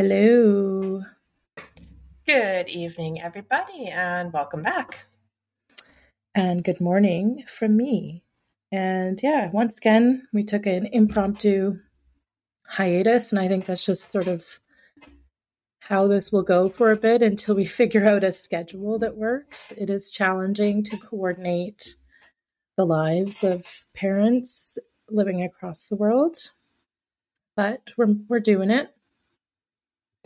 Hello. Good evening, everybody, and welcome back. And good morning from me. And yeah, once again, we took an impromptu hiatus, and I think that's just sort of how this will go for a bit until we figure out a schedule that works. It is challenging to coordinate the lives of parents living across the world, but we're, we're doing it.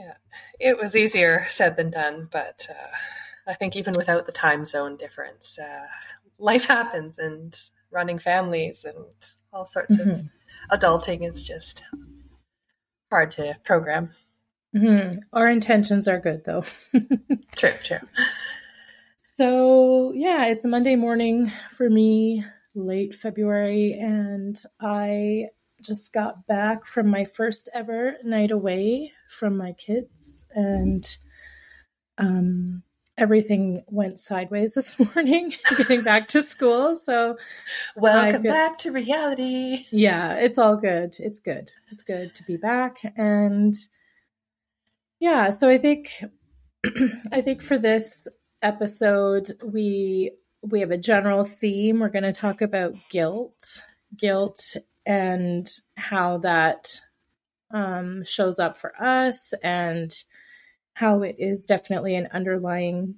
Yeah, it was easier said than done, but uh, I think even without the time zone difference, uh, life happens and running families and all sorts mm-hmm. of adulting is just hard to program. Mm-hmm. Our intentions are good, though. true, true. So, yeah, it's a Monday morning for me, late February, and I just got back from my first ever night away from my kids and um everything went sideways this morning getting back to school so welcome feel, back to reality. Yeah it's all good. It's good. It's good to be back and yeah so i think i think for this episode we we have a general theme. We're going to talk about guilt guilt and how that um, shows up for us and how it is definitely an underlying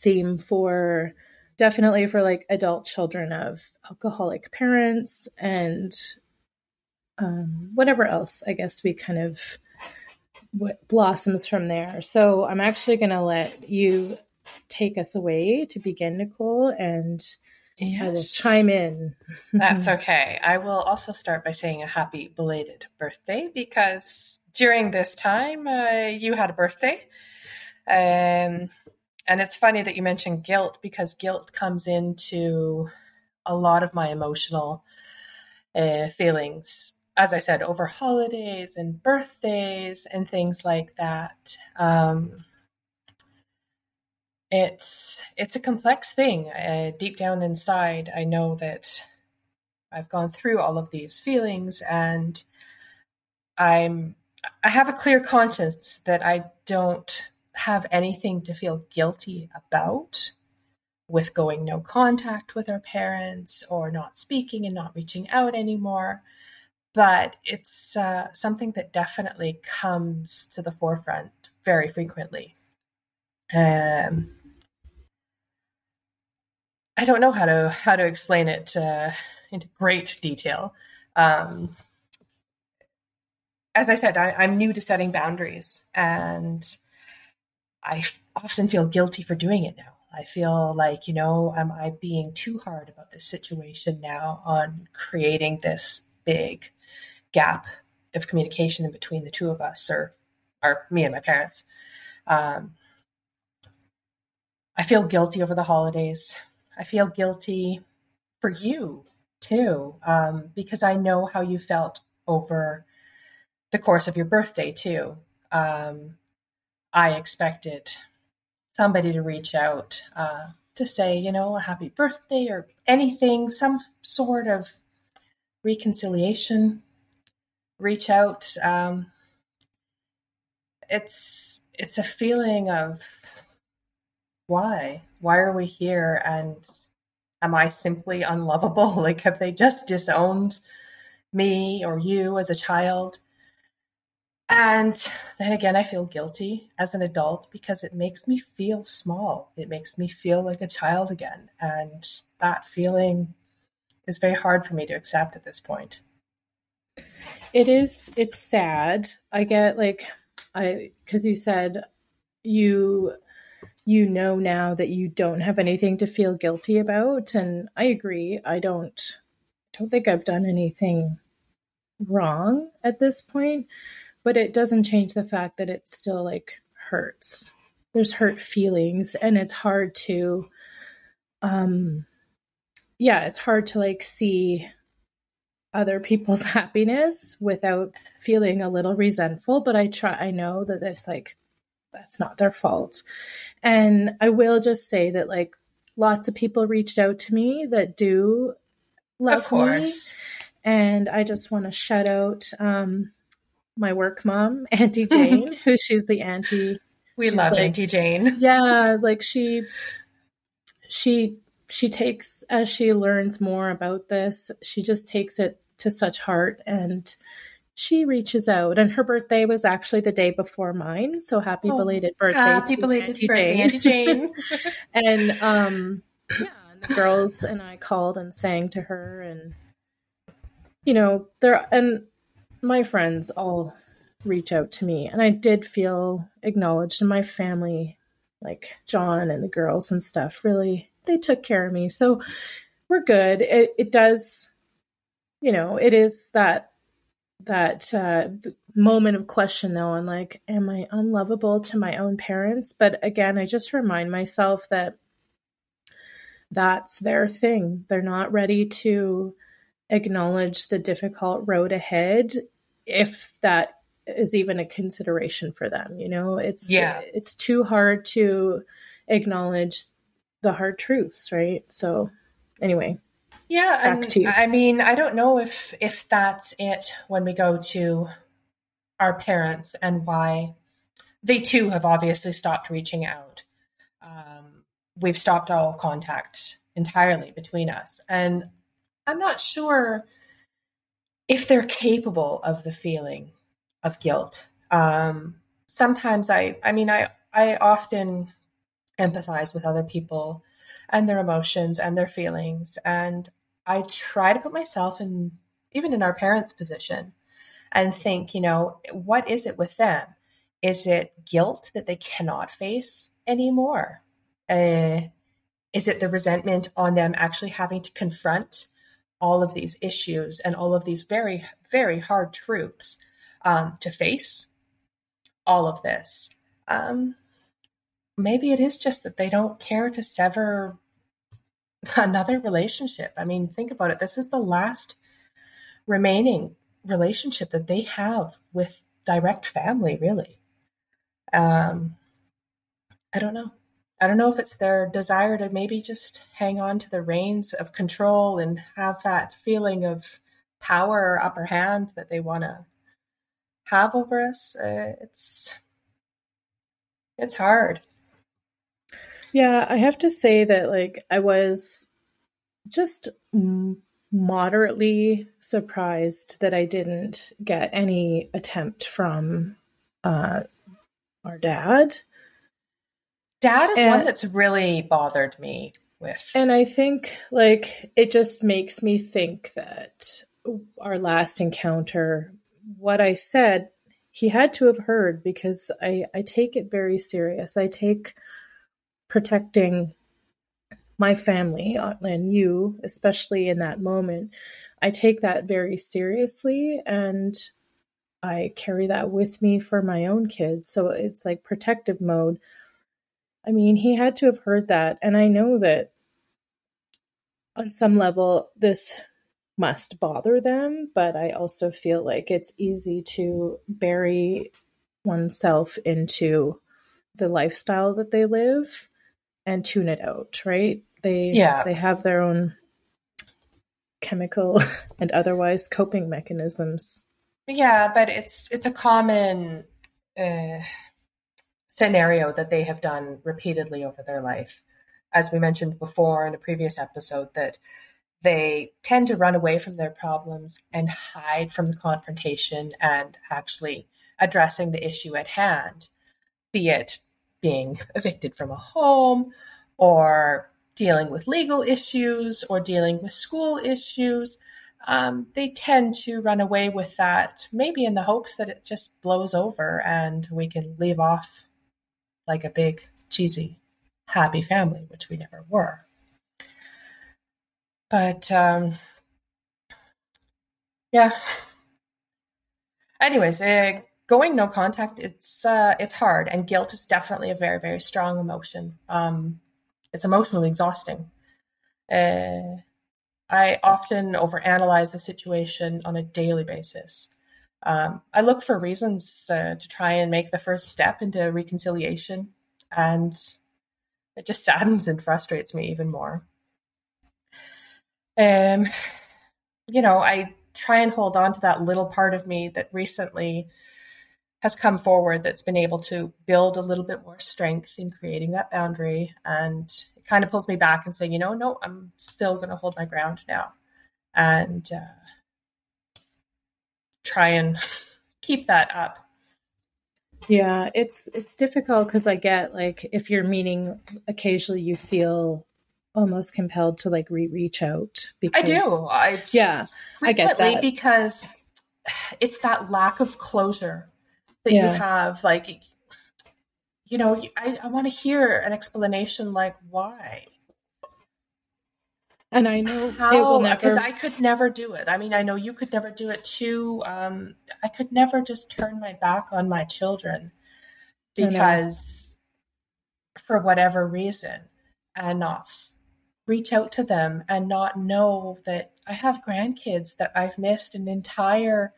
theme for definitely for like adult children of alcoholic parents and um, whatever else i guess we kind of what blossoms from there. So i'm actually going to let you take us away to begin nicole and Yes. I will chime in. That's okay. I will also start by saying a happy belated birthday because during this time uh, you had a birthday. Um, and it's funny that you mentioned guilt because guilt comes into a lot of my emotional uh, feelings. As I said, over holidays and birthdays and things like that. Um, it's it's a complex thing. Uh, deep down inside, I know that I've gone through all of these feelings, and I'm I have a clear conscience that I don't have anything to feel guilty about with going no contact with our parents or not speaking and not reaching out anymore. But it's uh, something that definitely comes to the forefront very frequently. Um, I don't know how to how to explain it uh, into great detail. Um, as I said, I, I'm new to setting boundaries, and I often feel guilty for doing it now. I feel like, you know, am I being too hard about this situation now on creating this big gap of communication in between the two of us, or, or me and my parents? Um, I feel guilty over the holidays. I feel guilty for you too, um, because I know how you felt over the course of your birthday too. Um, I expected somebody to reach out uh, to say, you know, a happy birthday or anything, some sort of reconciliation. Reach out. Um, it's it's a feeling of why? Why are we here? And am I simply unlovable? Like, have they just disowned me or you as a child? And then again, I feel guilty as an adult because it makes me feel small. It makes me feel like a child again. And that feeling is very hard for me to accept at this point. It is, it's sad. I get like, I, because you said you you know now that you don't have anything to feel guilty about and i agree i don't don't think i've done anything wrong at this point but it doesn't change the fact that it still like hurts. There's hurt feelings and it's hard to um yeah it's hard to like see other people's happiness without feeling a little resentful but i try i know that it's like that's not their fault. And I will just say that like lots of people reached out to me that do love of course. me. And I just want to shout out um, my work mom, Auntie Jane, who she's the auntie. We love like, Auntie Jane. Yeah, like she she she takes as she learns more about this, she just takes it to such heart and she reaches out and her birthday was actually the day before mine so happy oh, belated birthday happy belated Auntie birthday Jane. Auntie Jane. And um yeah and the girls and I called and sang to her and you know there and my friends all reach out to me and I did feel acknowledged and my family like John and the girls and stuff really they took care of me. So we're good. It, it does you know it is that that uh, moment of question though on like am i unlovable to my own parents? But again i just remind myself that that's their thing. They're not ready to acknowledge the difficult road ahead if that is even a consideration for them you know? It's yeah. it's too hard to acknowledge the hard truths right? So anyway yeah and i mean i don't know if if that's it when we go to our parents and why. They too have obviously stopped reaching out. Um, we've stopped all contact entirely between us. And i'm not sure if they're capable of the feeling of guilt. Um, sometimes i i mean i i often empathize with other people and their emotions and their feelings. And I try to put myself in, even in our parents' position, and think, you know, what is it with them? Is it guilt that they cannot face anymore? Uh, is it the resentment on them actually having to confront all of these issues and all of these very, very hard truths um, to face all of this? Um, maybe it is just that they don't care to sever another relationship. I mean, think about it. This is the last remaining relationship that they have with direct family, really. Um, I don't know. I don't know if it's their desire to maybe just hang on to the reins of control and have that feeling of power or upper hand that they want to have over us. Uh, it's it's hard. Yeah, I have to say that like I was just moderately surprised that I didn't get any attempt from uh our dad. Dad is and, one that's really bothered me with. And I think like it just makes me think that our last encounter what I said he had to have heard because I I take it very serious. I take protecting my family uh, and you, especially in that moment, I take that very seriously and I carry that with me for my own kids. So it's like protective mode. I mean, he had to have heard that. And I know that on some level, this must bother them, but I also feel like it's easy to bury oneself into the lifestyle that they live and tune it out, right? They yeah. they have their own chemical and otherwise coping mechanisms. Yeah, but it's it's a common uh, scenario that they have done repeatedly over their life. As we mentioned before in a previous episode, that they tend to run away from their problems and hide from the confrontation and actually addressing the issue at hand, be it being evicted from a home or dealing with legal issues or dealing with school issues. Um, they tend to run away with that, maybe in the hopes that it just blows over and we can leave off like a big, cheesy, happy family, which we never were. But um, yeah. Anyways, uh, going no contact it's uh, it's hard and guilt is definitely a very very strong emotion. Um, it's emotionally exhausting. Uh, i often overanalyze the situation on a daily basis. Um, i look for reasons uh, to try and make the first step into reconciliation and it just saddens and frustrates me even more. Um, you know i try and hold on to that little part of me that recently has come forward that's been able to build a little bit more strength in creating that boundary. And it kind of pulls me back and saying you know no i'm still going to hold my ground now and uh, try and keep that up. Yeah it's it's difficult because i get like if you're meeting occasionally you feel almost compelled to like re reach out because i do. I, yeah i get that. because it's that lack of closure that yeah. you have like you know i, I want to hear an explanation like why? And i know how because never... i could never do it. I mean i know you could never do it too um, i could never just turn my back on my children because for whatever reason and not reach out to them and not know that i have grandkids that i've missed an entire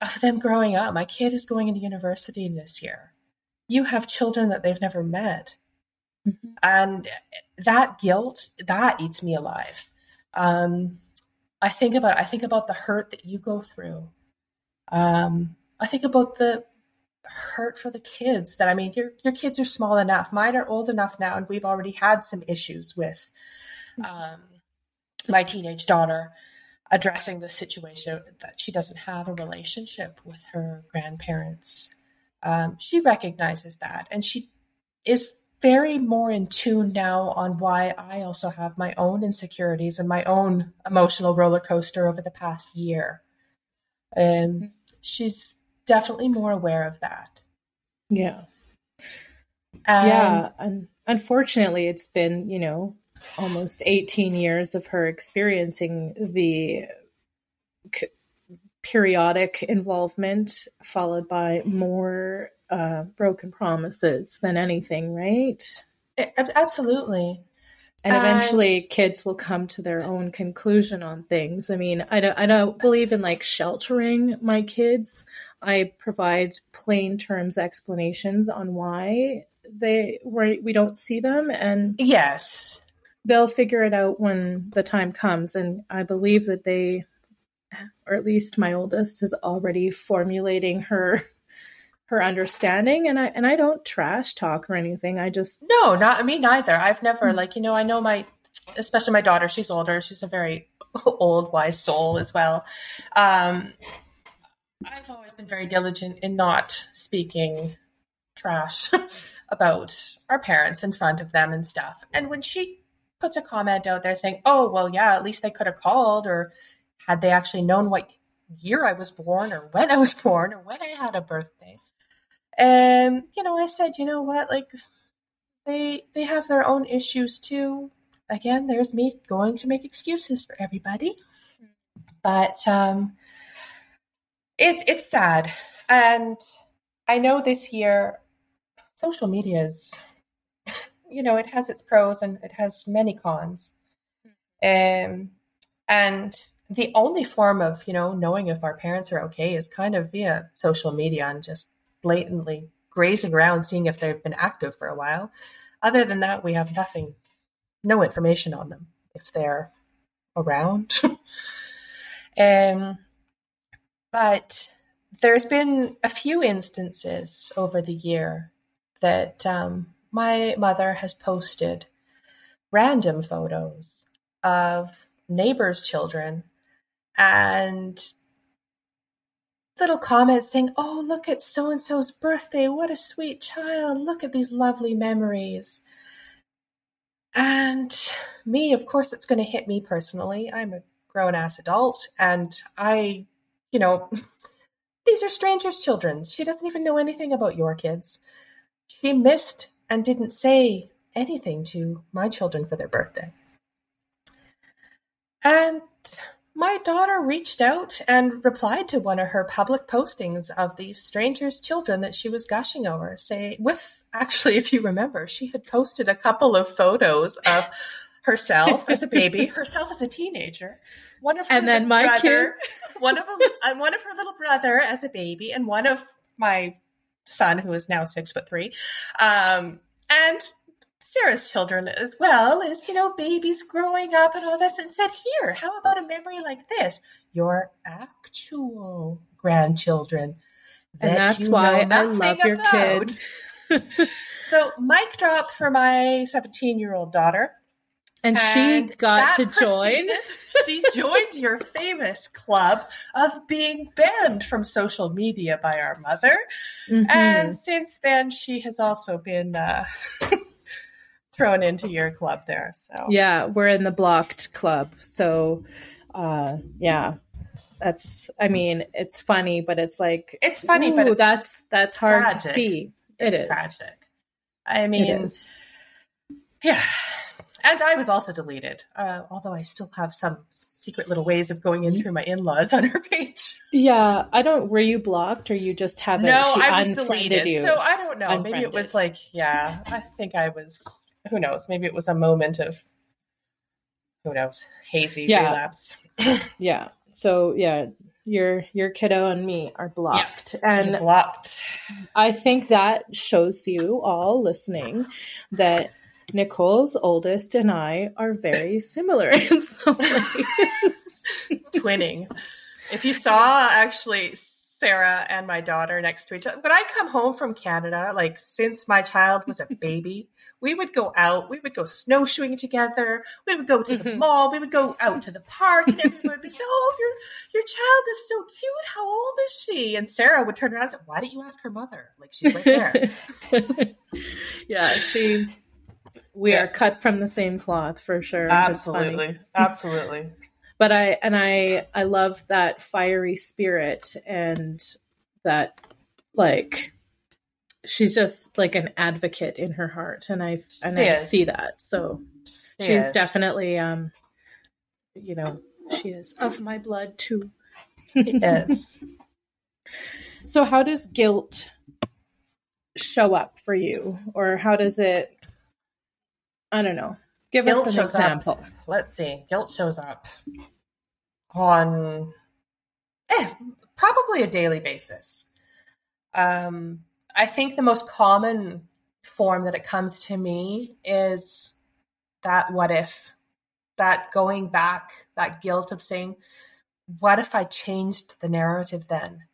of them growing up. My kid is going into university this year. You have children that they've never met. Mm-hmm. And that guilt, that eats me alive. Um, I think about I think about the hurt that you go through. Um, I think about the hurt for the kids that I mean your your kids are small enough. Mine are old enough now and we've already had some issues with mm-hmm. um, my teenage daughter addressing the situation that she doesn't have a relationship with her grandparents. Um, she recognizes that and she is very more in tune now on why I also have my own insecurities and my own emotional roller coaster over the past year. And um, she's definitely more aware of that. Yeah. And yeah. And unfortunately, it's been, you know, almost 18 years of her experiencing the c- periodic involvement followed by more uh, broken promises than anything, right? It, absolutely. And eventually, kids will come to their own conclusion on things. I mean, I don't, I don't believe in like sheltering my kids. I provide plain terms explanations on why they we don't see them, and yes, they'll figure it out when the time comes. And I believe that they, or at least my oldest, is already formulating her her understanding. And i and i don't trash talk or anything. I just no not me neither. I've never mm-hmm. like you know i know my especially my daughter she's older. She's a very old wise soul as well. Um i've always been very diligent in not speaking trash about our parents in front of them and stuff. And when she puts a comment out there saying, oh, well, yeah, at least they could have called, or had they actually known what year I was born, or when I was born, or when I had a birthday. And, you know, I said, you know what, like, they they have their own issues too. Again, there's me going to make excuses for everybody. But um it, it's sad. And I know this year social media is you know, it has its pros and it has many cons. Um, and the only form of, you know, knowing if our parents are okay is kind of via social media and just blatantly grazing around, seeing if they've been active for a while. Other than that, we have nothing, no information on them if they're around. um, but there's been a few instances over the year that um, my mother has posted random photos of neighbors' children and little comments saying, Oh, look at so and so's birthday. What a sweet child. Look at these lovely memories. And me, of course, it's going to hit me personally. I'm a grown ass adult and I, you know, these are strangers' children. She doesn't even know anything about your kids. She missed and didn't say anything to my children for their birthday. And my daughter reached out and replied to one of her public postings of these strangers' children that she was gushing over, say with actually, if you remember, she had posted a couple of photos of herself as a baby, herself as a teenager, one of her and then my brother, kids. one of a, uh, one of her little brother as a baby, and one of my son, who is now six foot three, um, and Sarah's children as well as, you know, babies growing up and all this and said, here, how about a memory like this? Your actual grandchildren. That and that's why I love your about. kid. so, mic drop for my 17 year old daughter. And, and she got to join. she joined your famous club of being banned from social media by our mother. Mm-hmm. And since then, she has also been uh, thrown into your club there. So yeah, we're in the blocked club. So uh, yeah, that's. I mean, it's funny, but it's like it's funny, ooh, but it's that's that's hard tragic. to see. It it's is. tragic. I mean, yeah and I was also deleted, uh, although I still have some secret little ways of going in through my in-laws on her page. Yeah, I don't. Were you blocked, or you just haven't? No, I was deleted. You. So I don't know. Unfriended. Maybe it was like, yeah, I think I was. Who knows? Maybe it was a moment of, who knows, hazy yeah. relapse. yeah. So yeah, your your kiddo and me are blocked, yeah, and blocked. I think that shows you all listening that Nicole's oldest and I are very similar in some ways. Twinning. If you saw actually Sarah and my daughter next to each other, when I come home from Canada, like since my child was a baby, we would go out, we would go snowshoeing together, we would go to the mm-hmm. mall, we would go out to the park, and everyone would be saying, Oh, your your child is so cute. How old is she? And Sarah would turn around and say, Why didn't you ask her mother? Like she's right there. yeah, she we yeah. are cut from the same cloth for sure. Absolutely. Absolutely. but I and I I love that fiery spirit and that like she's just like an advocate in her heart and I and she I is. see that. So she she's is. definitely um you know, she is of my blood too. yes. so how does guilt show up for you or how does it I don't know. Give Guilt us an example. Up. Let's see. Guilt shows up on eh, probably a daily basis. Um, I think the most common form that it comes to me is that what if, that going back, that guilt of saying, what if I changed the narrative then?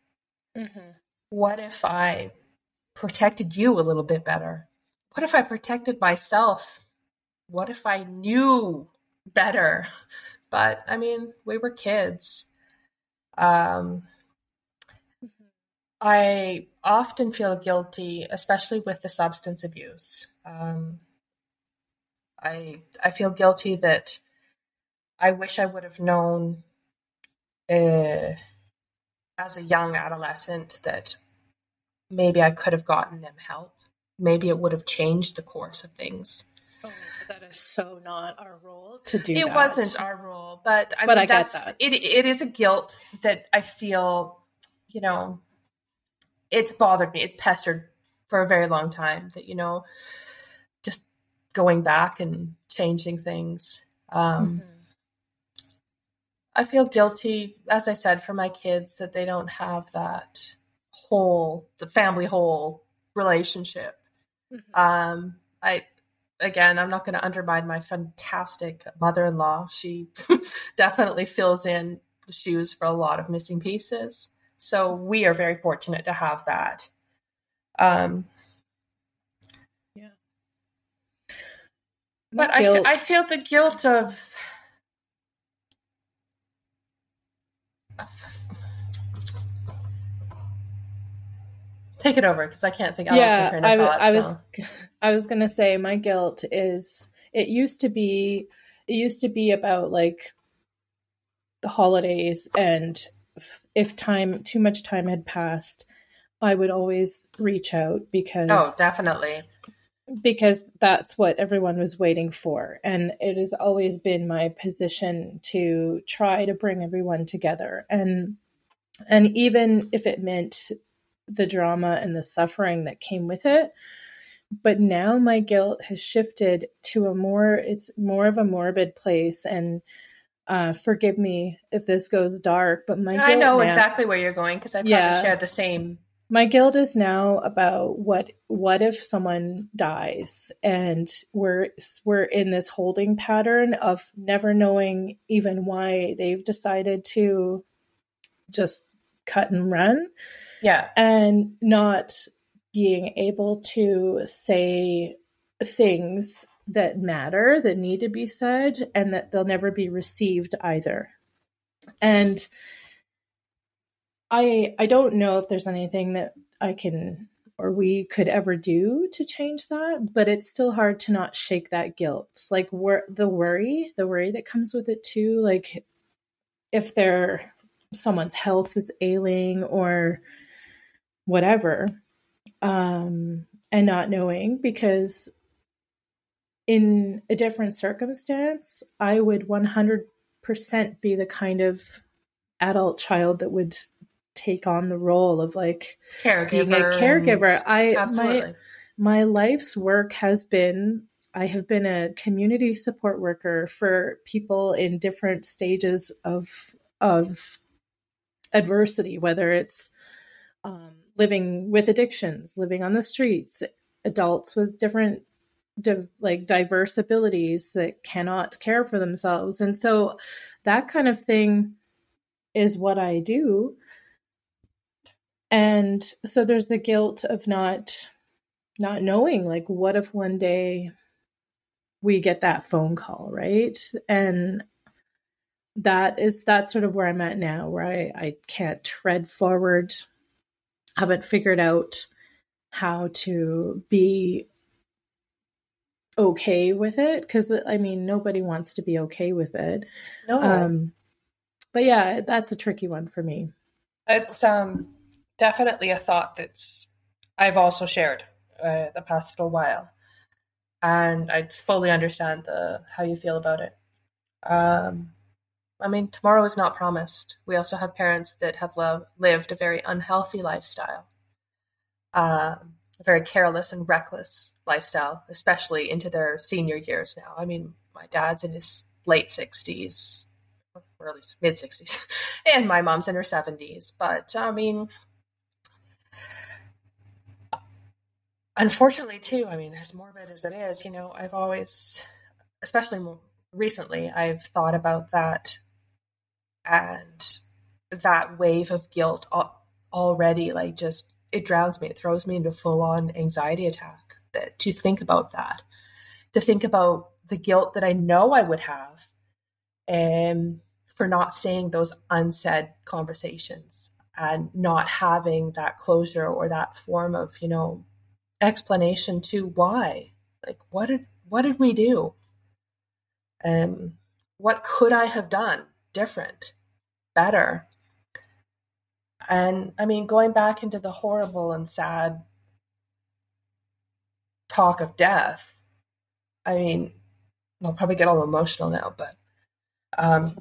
Mm-hmm. What if I protected you a little bit better? What if I protected myself what if I knew better? But I mean, we were kids. Um, I often feel guilty, especially with the substance abuse. Um, I I feel guilty that I wish I would have known uh, as a young adolescent that maybe I could have gotten them help. Maybe it would have changed the course of things. Oh that is so not our role to do. It that. wasn't our role, but I but mean, I that's that. it. It is a guilt that I feel. You know, it's bothered me. It's pestered for a very long time. That you know, just going back and changing things. Um, mm-hmm. I feel guilty, as I said, for my kids that they don't have that whole, the family whole relationship. Mm-hmm. Um, I again, I'm not going to undermine my fantastic mother in law. She definitely fills in the shoes for a lot of missing pieces. So we are very fortunate to have that. Um, yeah. But I, I feel the guilt of take it over because I can't think. yeah, I, thought, I so. was, I was gonna say my guilt is. It used to be, it used to be about like the holidays, and if time too much time had passed, I would always reach out because oh, definitely because that's what everyone was waiting for. And it has always been my position to try to bring everyone together. And and even if it meant the drama and the suffering that came with it. But now my guilt has shifted to a more it's more of a morbid place and uh, forgive me if this goes dark but my i know now, exactly where you're going because i probably yeah. share the same. My guilt is now about what what if someone dies and we're we're in this holding pattern of never knowing even why they've decided to just cut and run yeah. And not being able to say things that matter that need to be said and that they'll never be received either. And i i don't know if there's anything that i can or we could ever do to change that but it's still hard to not shake that guilt. Like wor- the worry the worry that comes with it too like if they're someone's health is ailing or whatever um and not knowing because in a different circumstance, I would 100% be the kind of adult child that would take on the role of like caregiver being a caregiver. I absolutely. my my life's work has been I have been a community support worker for people in different stages of of adversity, whether it's um, living with addictions, living on the streets, adults with different di- like diverse abilities that cannot care for themselves. And so that kind of thing is what i do. And so there's the guilt of not not knowing like what if one day we get that phone call right? And that is that's sort of where i'm at now where i i can't tread forward haven't figured out how to be okay with it because I mean nobody wants to be okay with it. No. Um, but yeah, that's a tricky one for me. It's um definitely a thought that's I've also shared uh, the past little while, and I fully understand the how you feel about it. Um, I mean, tomorrow is not promised. We also have parents that have lo- lived a very unhealthy lifestyle. Um, a very careless and reckless lifestyle, especially into their senior years now. I mean, my dad's in his late 60s, or at least mid 60s, and my mom's in her 70s. But I mean, unfortunately, too, I mean, as morbid as it is, you know, I've always, especially recently, I've thought about that and that wave of guilt already, like just it drowns me. It throws me into full on anxiety attack that, to think about that, to think about the guilt that I know I would have um, for not saying those unsaid conversations and not having that closure or that form of, you know, explanation to why. Like what did what did we do? Um, what could I have done different, better? And I mean, going back into the horrible and sad talk of death, I mean, I'll probably get all emotional now, but um,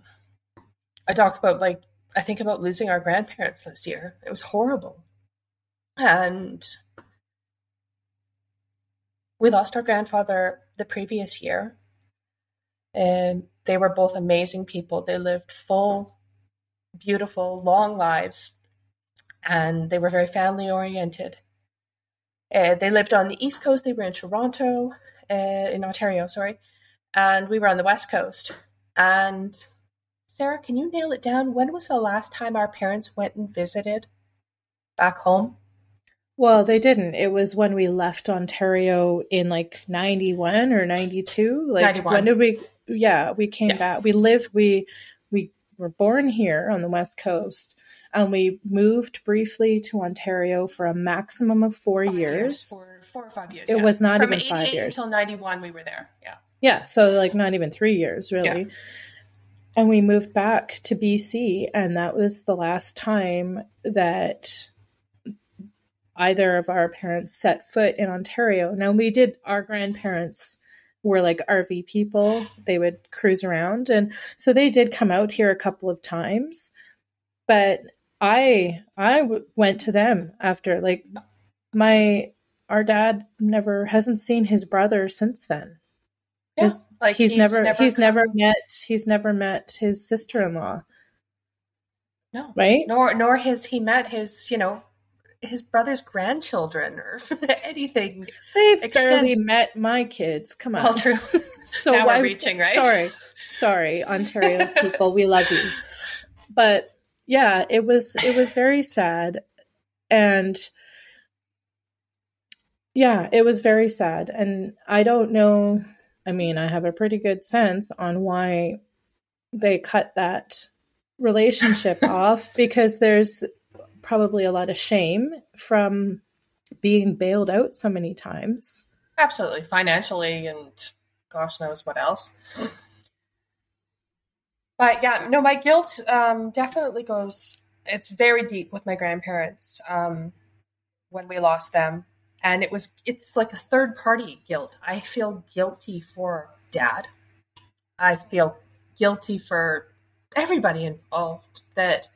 I talk about like, I think about losing our grandparents this year. It was horrible. And we lost our grandfather the previous year. And they were both amazing people. They lived full, beautiful, long lives and they were very family oriented. Uh, they lived on the East Coast. They were in Toronto, uh, in Ontario, sorry, and we were on the West Coast. And Sarah, can you nail it down? When was the last time our parents went and visited back home? Well, they didn't. It was when we left Ontario in like 91 or 92. Like 91. when did we yeah, we came yeah. back. We lived we we were born here on the West Coast and we moved briefly to Ontario for a maximum of four five years. years. Four, four or five years. It yeah. was not From even five years until ninety one. We were there. Yeah. Yeah, so like not even three years really. Yeah. And we moved back to BC, and that was the last time that either of our parents set foot in Ontario. Now we did our grandparents were like RV people. They would cruise around and so they did come out here a couple of times. But I I w- went to them after like my our dad never hasn't seen his brother since then. Yeah, like he's, he's never, never, he's come. never met he's never met his sister in law. No, right? Nor nor his he met his you know his brother's grandchildren or anything. They've extend- barely met my kids. Come on. True. so now we're reaching, right? Sorry, sorry, Ontario people, we love you. But yeah, it was it was very sad, and yeah, it was very sad, and I don't know. I mean, I have a pretty good sense on why they cut that relationship off because there's probably a lot of shame from being bailed out so many times. Absolutely, financially, and gosh knows what else. But yeah, no, my guilt um, definitely goes. It's very deep with my grandparents um, when we lost them, and it was. It's like a third party guilt. I feel guilty for dad. I feel guilty for everybody involved. That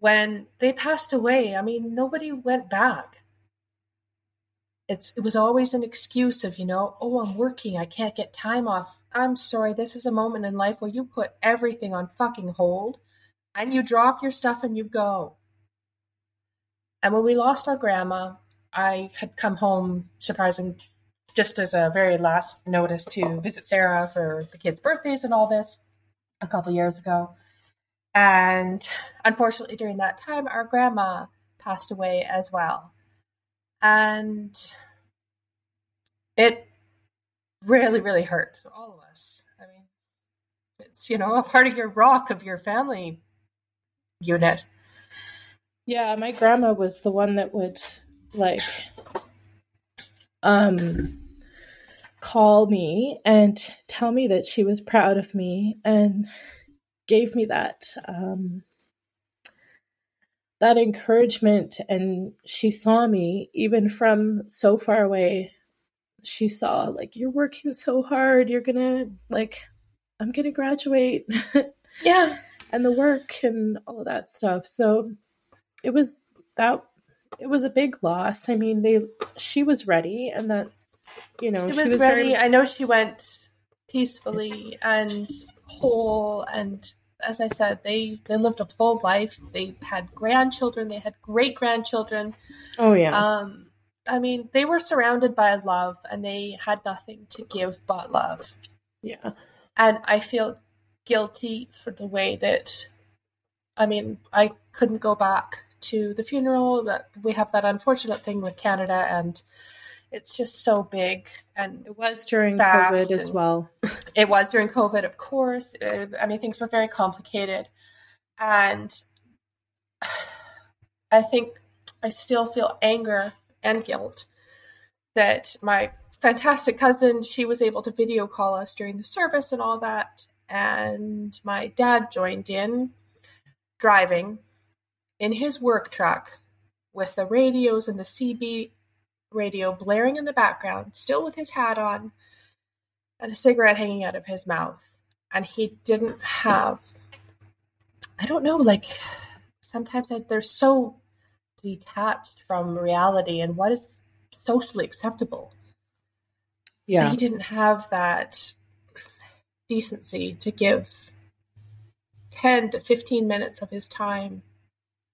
when they passed away, I mean, nobody went back. It's it was always an excuse of, you know, oh, I'm working, I can't get time off. I'm sorry, this is a moment in life where you put everything on fucking hold and you drop your stuff and you go. And when we lost our grandma, I had come home surprising just as a very last notice to visit Sarah for the kids' birthdays and all this a couple years ago. And unfortunately, during that time, our grandma passed away as well. And it really, really hurt all of us. I mean, it's, you know, a part of your rock of your family unit. Yeah, my grandma was the one that would like um call me and tell me that she was proud of me and gave me that um, that encouragement and she saw me even from so far away. She saw like you're working so hard. You're gonna like i'm gonna graduate. Yeah. And the work and all of that stuff. So it was that it was a big loss. I mean they she was ready and that's you know she was, she was ready. very... i know she went peacefully and whole and as I said, they they lived a full life. They had grandchildren. They had great grandchildren. Oh yeah. Um, I mean, they were surrounded by love, and they had nothing to give but love. Yeah. And I feel guilty for the way that. I mean, I couldn't go back to the funeral. That we have that unfortunate thing with Canada, and it's just so big and it was during covid as well. It was during covid of course. Uh, i mean things were very complicated. And i think i still feel anger and guilt that my fantastic cousin she was able to video call us during the service and all that. And my dad joined in driving in his work truck with the radios and the CB radio blaring in the background, still with his hat on and a cigarette hanging out of his mouth. And he didn't have, I don't know, like sometimes I, they're so detached from reality and what is socially acceptable. Yeah. He didn't have that decency to give 10 to 15 minutes of his time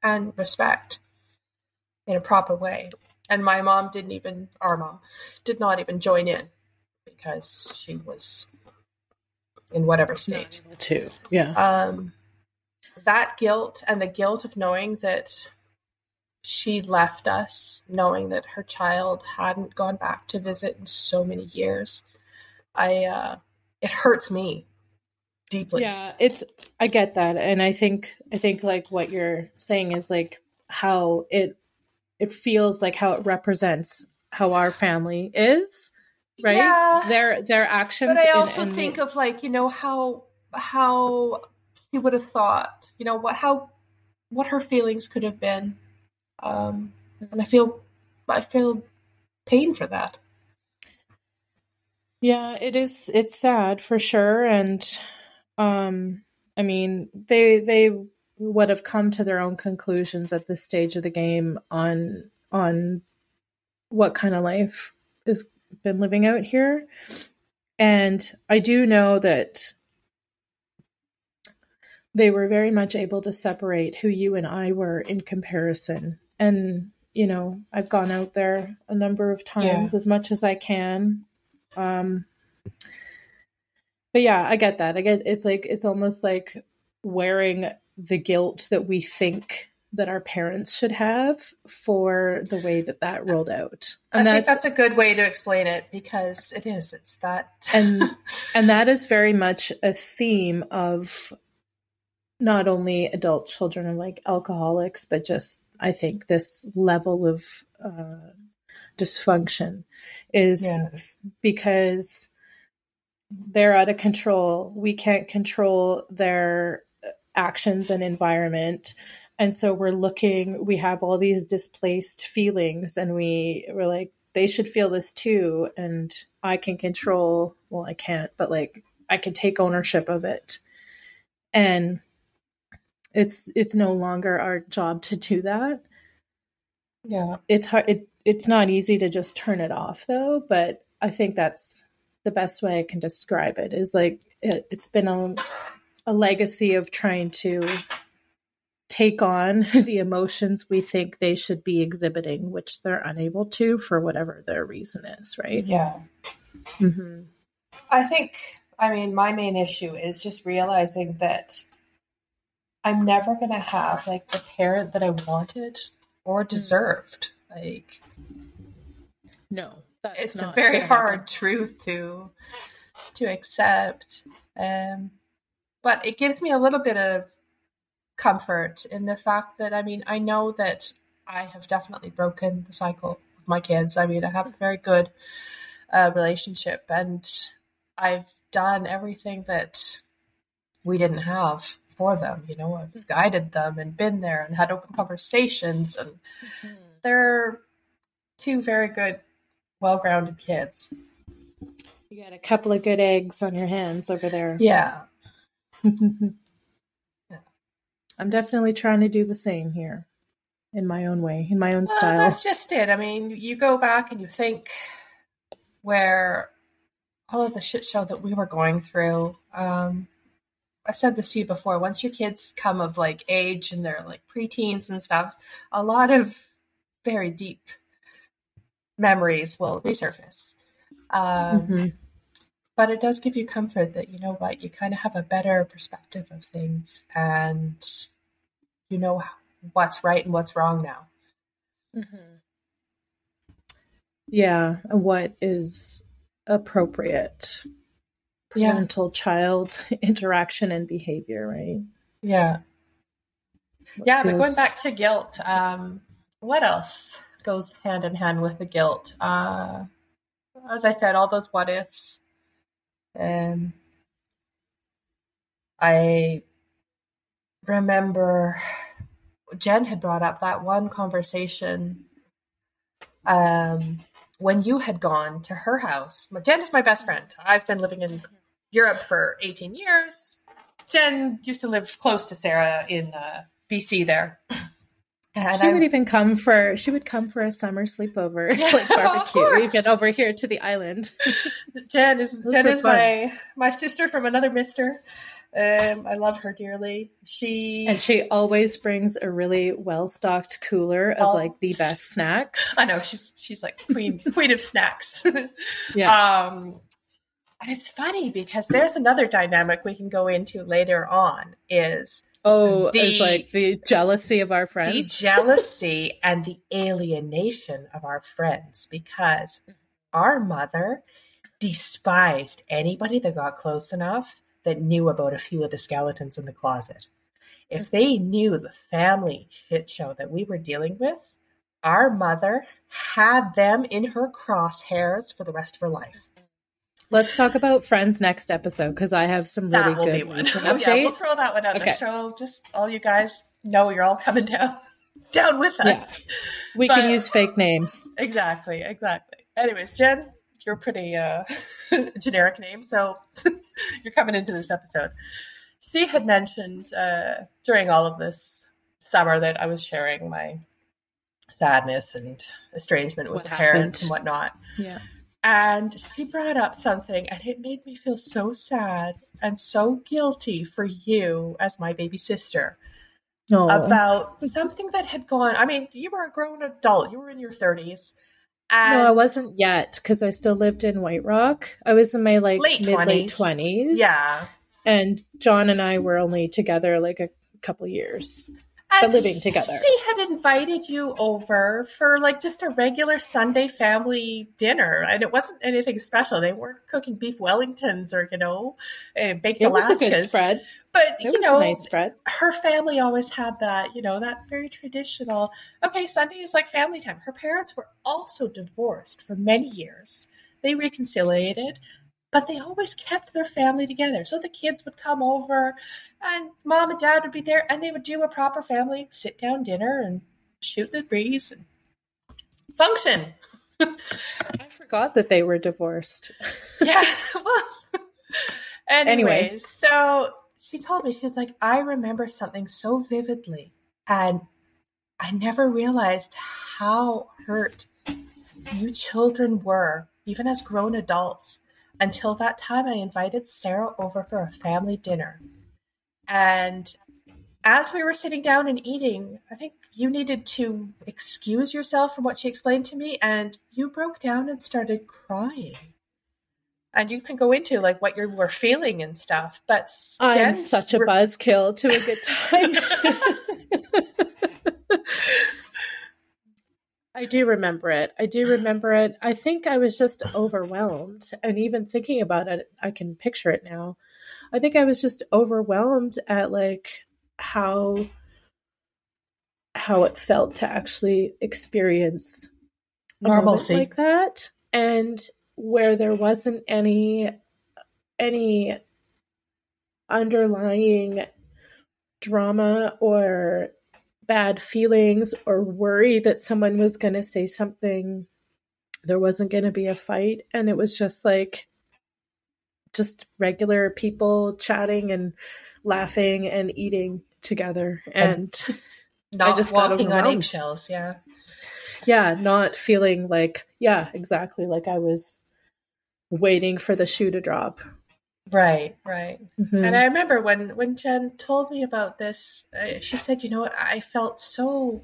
and respect in a proper way and my mom didn't even our mom did not even join in because she was in whatever state. too yeah. Um that guilt and the guilt of knowing that she left us knowing that her child hadn't gone back to visit in so many years i uh it hurts me deeply. Yeah it's i get that. And i think i think like what you're saying is like how it it feels like how it represents how our family is right? Yeah, their their actions but i also in, in think the... of like you know how how she would have thought you know what how what her feelings could have been. Um and i feel i feel pain for that. Yeah it is it's sad for sure. And um i mean they they would have come to their own conclusions at this stage of the game on on what kind of life has been living out here. And I do know that they were very much able to separate who you and I were in comparison. and you know, I've gone out there a number of times yeah. as much as I can. Um, but yeah, I get that. I get it's like it's almost like wearing the guilt that we think that our parents should have for the way that that rolled out. And I that's, think that's a good way to explain it because it is. It's that, and and that is very much a theme of not only adult children of like alcoholics, but just I think this level of uh, dysfunction is yeah. because they're out of control. We can't control their actions and environment. And so we're looking we have all these displaced feelings and we we're like they should feel this too. And i can control well i can't but like i can take ownership of it. And it's it's no longer our job to do that. Yeah. It's hard it, it's not easy to just turn it off though but i think that's the best way i can describe it is like it, it's been a, a legacy of trying to take on the emotions we think they should be exhibiting, which they're unable to for whatever their reason is, right? Yeah. Mm-hmm. I think, I mean, my main issue is just realizing that I'm never going to have like the parent that I wanted or mm. deserved. Like, no, it's a very hard truth to to accept. Um, but it gives me a little bit of comfort in the fact that I mean I know that I have definitely broken the cycle with my kids. I mean I have a very good uh, relationship and I've done everything that we didn't have for them. You know I've mm-hmm. guided them and been there and had open conversations and mm-hmm. they're two very good, well grounded kids. You got a couple of good eggs on your hands over there. Yeah. I'm definitely trying to do the same here in my own way, in my own well, style. That's just it. I mean, you go back and you think where all of the shit show that we were going through. Um, I said this to you before. Once your kids come of like age and they're like preteens and stuff, a lot of very deep memories will resurface. Um, mm-hmm. But it does give you comfort that, you know what, you kind of have a better perspective of things and you know what's right and what's wrong now. Mm-hmm. Yeah. What is appropriate parental yeah. child interaction and behavior, right? Yeah. What yeah, feels... but going back to guilt, um, what else goes hand in hand with the guilt? Uh, as I said, all those what ifs. Um, I remember Jen had brought up that one conversation um, when you had gone to her house. Jen is my best friend. I've been living in Europe for 18 years. Jen used to live close to Sarah in uh, BC there. And she I, would even come for she would come for a summer sleepover, yeah, like barbecue, even over here to the island. Jen is Jen is fun. my my sister from another Mister. Um, I love her dearly. She and she always brings a really well stocked cooler of oh, like the best snacks. I know she's she's like queen queen of snacks. yeah. Um, and it's funny because there's another dynamic we can go into later on. Is Oh, the, it's like the jealousy of our friends. The jealousy and the alienation of our friends because our mother despised anybody that got close enough that knew about a few of the skeletons in the closet. If mm-hmm. they knew the family shit show that we were dealing with, our mother had them in her crosshairs for the rest of her life. Let's talk about Friends next episode because I have some really good one. oh, yeah, we'll throw that one out okay. there. So just all you guys know you're all coming down down with us. Yeah. We but, can use fake names. Exactly, exactly. Anyways, Jen, you're pretty uh, generic name, so you're coming into this episode. She had mentioned uh, during all of this summer that I was sharing my sadness and estrangement with what the happened? parents and whatnot. Yeah and she brought up something and it made me feel so sad and so guilty for you as my baby sister oh. about something that had gone. I mean, you were a grown adult, you were in your 30s. no, I wasn't yet because I still lived in White Rock. I was in my like late mid 20s. late 20s. Yeah. And John and I were only together like a couple years but living together. They had invited you over for like just a regular Sunday family dinner, and it wasn't anything special. They weren't cooking beef Wellingtons or you know uh, baked it Alaskas. Was a good spread, but it you know, nice spread. Her family always had that, you know, that very traditional. Okay, Sunday is like family time. Her parents were also divorced for many years. They reconciliated but they always kept their family together. So the kids would come over and mom and dad would be there and they would do a proper family sit down dinner and shoot the breeze and function. I forgot that they were divorced. yeah. Well, anyways, anyway. so she told me, she's like, I remember something so vividly and I never realized how hurt you children were, even as grown adults until that time, I invited Sarah over for a family dinner. And as we were sitting down and eating, I think you needed to excuse yourself from what she explained to me, and you broke down and started crying. And you can go into like what you were feeling and stuff, but I'm such a buzzkill to a good time. I do remember it. I do remember it. I think I was just overwhelmed. And even thinking about it, I can picture it now. I think I was just overwhelmed at like how how it felt to actually experience normalcy like that and where there wasn't any any underlying drama or bad feelings or worry that someone was going to say something there wasn't going to be a fight. And it was just like just regular people chatting and laughing and eating together. And, and not I just walking on eggshells yeah. Yeah not feeling like yeah exactly like i was waiting for the shoe to drop Right, right. Mm-hmm. And I remember when when Jen told me about this, uh, she said, "You know what? I felt so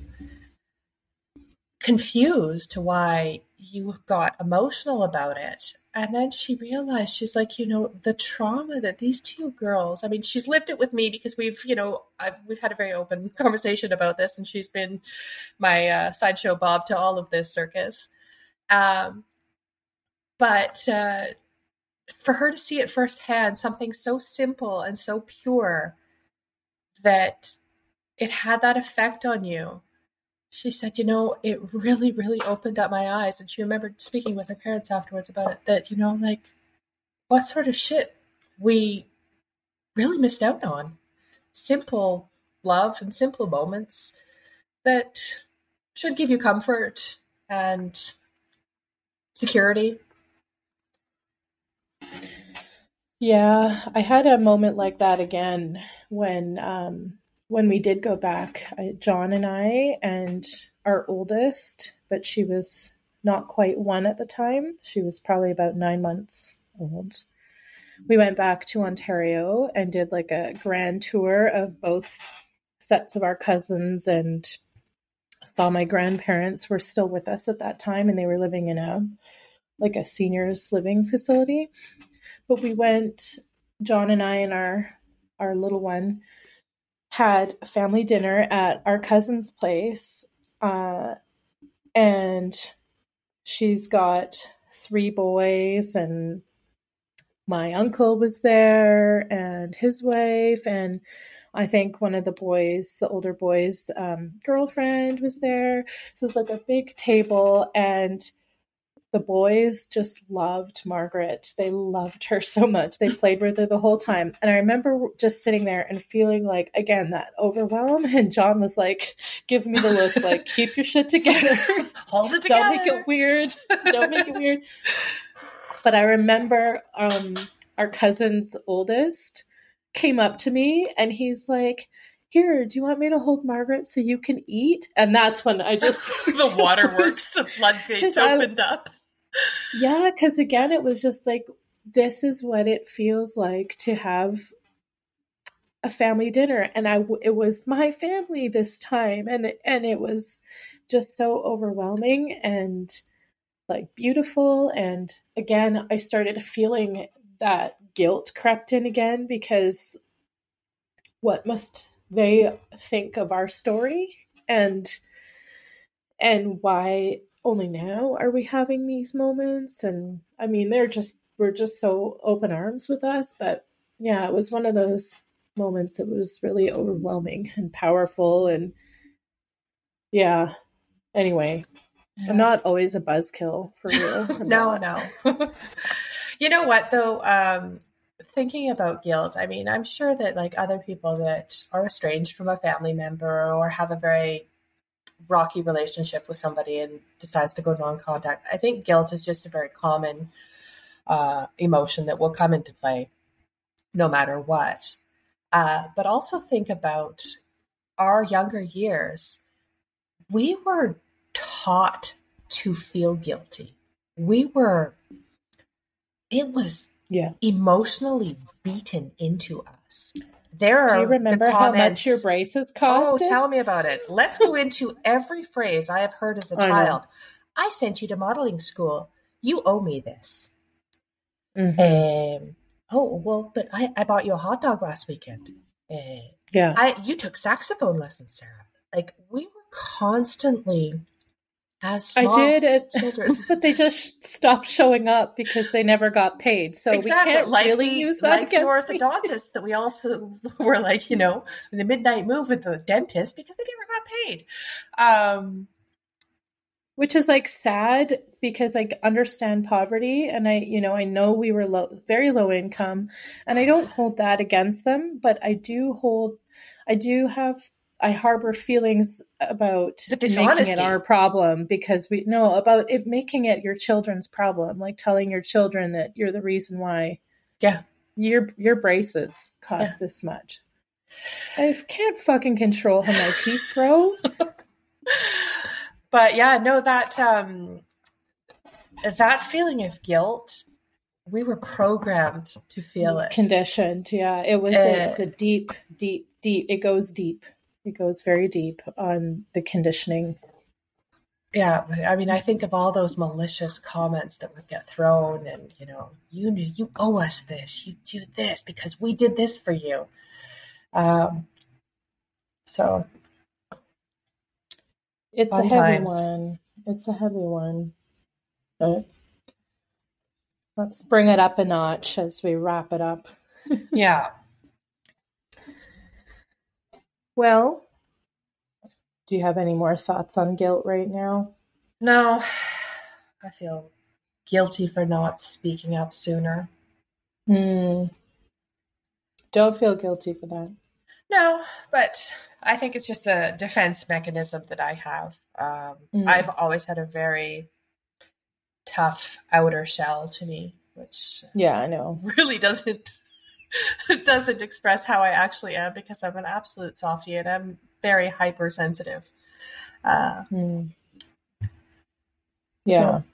confused to why you got emotional about it." And then she realized she's like, you know, the trauma that these two girls. I mean, she's lived it with me because we've, you know, I've, we've had a very open conversation about this, and she's been my uh, sideshow Bob to all of this circus. Um, but uh, for her to see it firsthand, something so simple and so pure that it had that effect on you. She said, you know, it really, really opened up my eyes. And she remembered speaking with her parents afterwards about it that, you know, like what sort of shit we really missed out on. Simple love and simple moments that should give you comfort and security yeah, I had a moment like that again when um, when we did go back. I, John and I and our oldest, but she was not quite one at the time. She was probably about nine months old. We went back to Ontario and did like a grand tour of both sets of our cousins and saw my grandparents were still with us at that time and they were living in a like a seniors living facility but we went, John and I and our our little one had family dinner at our cousin's place. Uh, and she's got three boys and my uncle was there and his wife and I think one of the boys, the older boys' um, girlfriend was there. So it's like a big table, and the boys just loved Margaret. They loved her so much. They played with her the whole time. And I remember just sitting there and feeling like, again, that overwhelm. And John was like, give me the look, like, keep your shit together. Hold it together. Don't make it weird. Don't make it weird. But I remember um, our cousin's oldest came up to me and he's like, here, do you want me to hold Margaret so you can eat? And that's when I just the waterworks, the floodgates opened I, up. Yeah, because again, it was just like, this is what it feels like to have a family dinner and I it was my family this time and and it was just so overwhelming and like beautiful and again I started feeling that guilt crept in again because what must they think of our story and and why only now are we having these moments and i mean they're just we're just so open arms with us but yeah it was one of those moments that was really overwhelming and powerful and yeah. Anyway yeah. i'm not always a buzzkill for real. No no. You know what though? Um thinking about guilt i mean i'm sure that like other people that are estranged from a family member or have a very rocky relationship with somebody and decides to go non-contact i think guilt is just a very common uh, emotion that will come into play no matter what. Uh, but also think about our younger years. We were taught to feel guilty. We were it was yeah. emotionally beaten into us there are. Do you remember how much your braces cost? Oh, tell me about it. Let's go into every phrase I have heard as a I child. Know. I sent you to modeling school. You owe me this. Mm-hmm. Um, oh well, but I, I bought you a hot dog last weekend. Uh, yeah, I you took saxophone lessons, Sarah. Like we were constantly as I did it, children. but they just stopped showing up because they never got paid. So exactly. we can't like really use that like against the orthodontist that we also were like, you know, the midnight move with the dentist because they never got paid. Um, which is like sad because I understand poverty and I, you know, I know we were low, very low income and I don't hold that against them, but I do hold, I do have I harbor feelings about making it our problem because we know about it making it your children's problem, like telling your children that you're the reason why. Yeah, your your braces cost yeah. this much. I can't fucking control how my teeth grow. but yeah, no, that um, that feeling of guilt, we were programmed to feel it. Conditioned, yeah. It was. Uh, a, it's a deep, deep, deep. It goes deep. It goes very deep on the conditioning. Yeah, I mean, I think of all those malicious comments that would get thrown, and you know, you knew you owe us this, you do this because we did this for you. Um, so it's a heavy times. one. It's a heavy one. But let's bring it up a notch as we wrap it up. yeah. Well, do you have any more thoughts on guilt right now? No. I feel guilty for not speaking up sooner. Hmm. Don't feel guilty for that. No, but I think it's just a defense mechanism that I have. Um, mm. I've always had a very tough outer shell to me, which yeah, I know really doesn't doesn't express how I actually am because I'm an absolute softie and I'm very hypersensitive. Uh, mm. Yeah. So.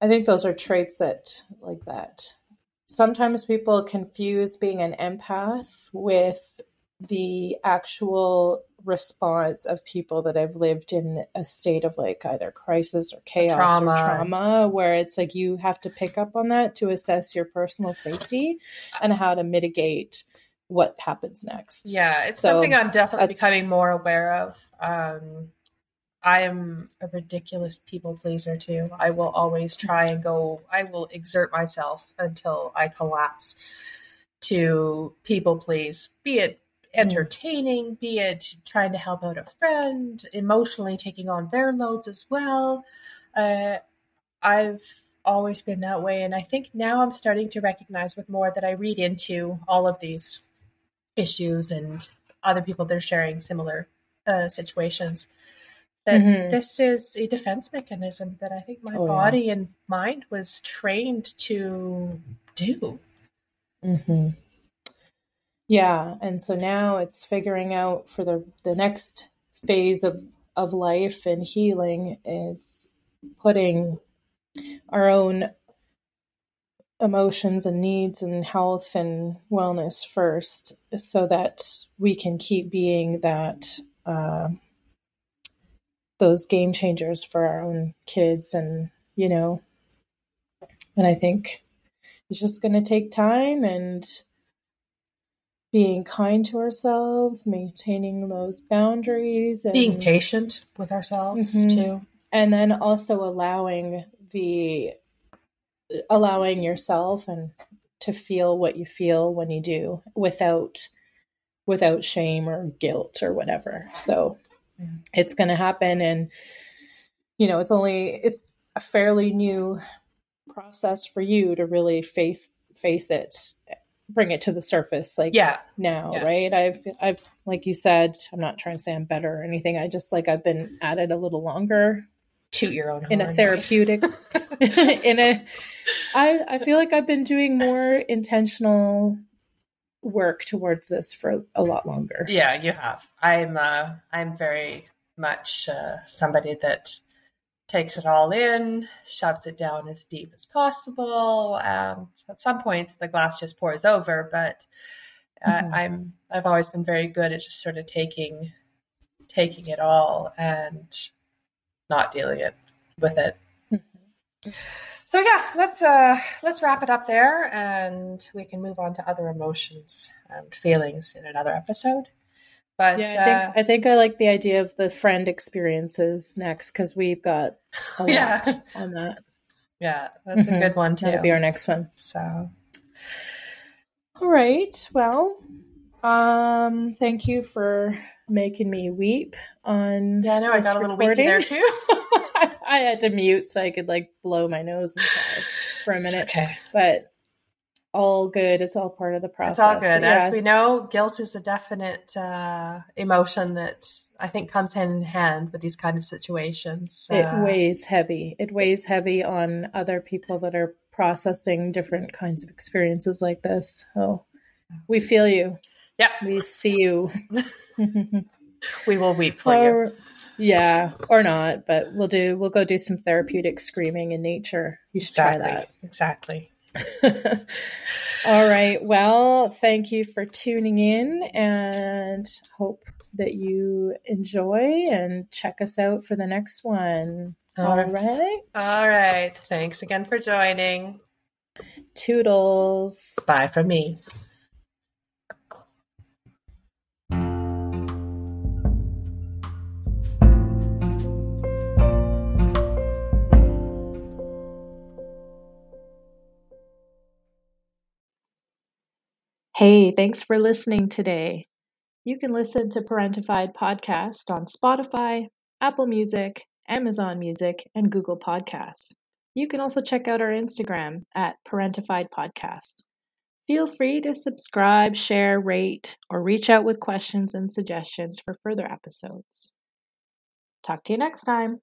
I think those are traits that, like that. Sometimes people confuse being an empath with the actual response of people that have lived in a state of like either crisis or chaos trauma. or trauma where it's like you have to pick up on that to assess your personal safety and how to mitigate what happens next. Yeah, it's so something I'm definitely becoming more aware of. Um, I am a ridiculous people pleaser too. I will always try and go, I will exert myself until I collapse to people please, be it entertaining, be it trying to help out a friend, emotionally taking on their loads as well. Uh, I've always been that way. And I think now I'm starting to recognize with more that I read into all of these issues and other people that are sharing similar uh, situations. That mm-hmm. this is a defense mechanism that I think my oh, body yeah. and mind was trained to do. Mm-hmm. Yeah, and so now it's figuring out for the the next phase of of life and healing is putting our own emotions and needs and health and wellness first so that we can keep being that uh, those game changers for our own kids and you know and i think it's just going to take time and being kind to ourselves maintaining those boundaries and being patient with ourselves mm-hmm. too. And then also allowing the allowing yourself and to feel what you feel when you do without without shame or guilt or whatever. So it's going to happen and you know it's only it's a fairly new process for you to really face face it bring it to the surface like yeah. now yeah. right? I've i've like you said i'm not trying to say i'm better or anything. I just like i've been at it a little longer. Toot your own in a therapeutic in a i i feel like i've been doing more intentional work towards this for a lot longer. Yeah you have. I'm uh i'm very much uh, somebody that takes it all in shoves it down as deep as possible um, so at some point the glass just pours over but uh, mm-hmm. i'm i've always been very good at just sort of taking taking it all and not dealing it with it. Mm-hmm. So yeah, let's uh let's wrap it up there and we can move on to other emotions and feelings in another episode. But yeah, I think uh, I think I like the idea of the friend experiences next because we've got a yeah. lot on that. Yeah, that's mm-hmm. a good one too. That'll be our next one. So, all right. Well, um, thank you for making me weep on. Yeah, I know. I got a little recording. weepy there too. I had to mute so I could like blow my nose inside for a minute. It's okay, but all good. It's all part of the process. It's all good. Yeah. As we know, guilt is a definite uh, emotion that I think comes hand in hand with these kind of situations. It uh, weighs heavy. It weighs heavy on other people that are processing different kinds of experiences like this. So we feel you. Yeah. We see you. we will weep for or, you. Yeah, or not, but we'll do we'll go do some therapeutic screaming in nature. You should exactly. try that. Exactly. All right. Well, thank you for tuning in and hope that you enjoy and check us out for the next one. All right. All right. Thanks again for joining. Toodles. Bye from me. Hey, thanks for listening today. You can listen to Parentified Podcast on Spotify, Apple Music, Amazon Music, and Google Podcasts. You can also check out our Instagram at Parentified Podcast. Feel free to subscribe, share, rate, or reach out with questions and suggestions for further episodes. Talk to you next time.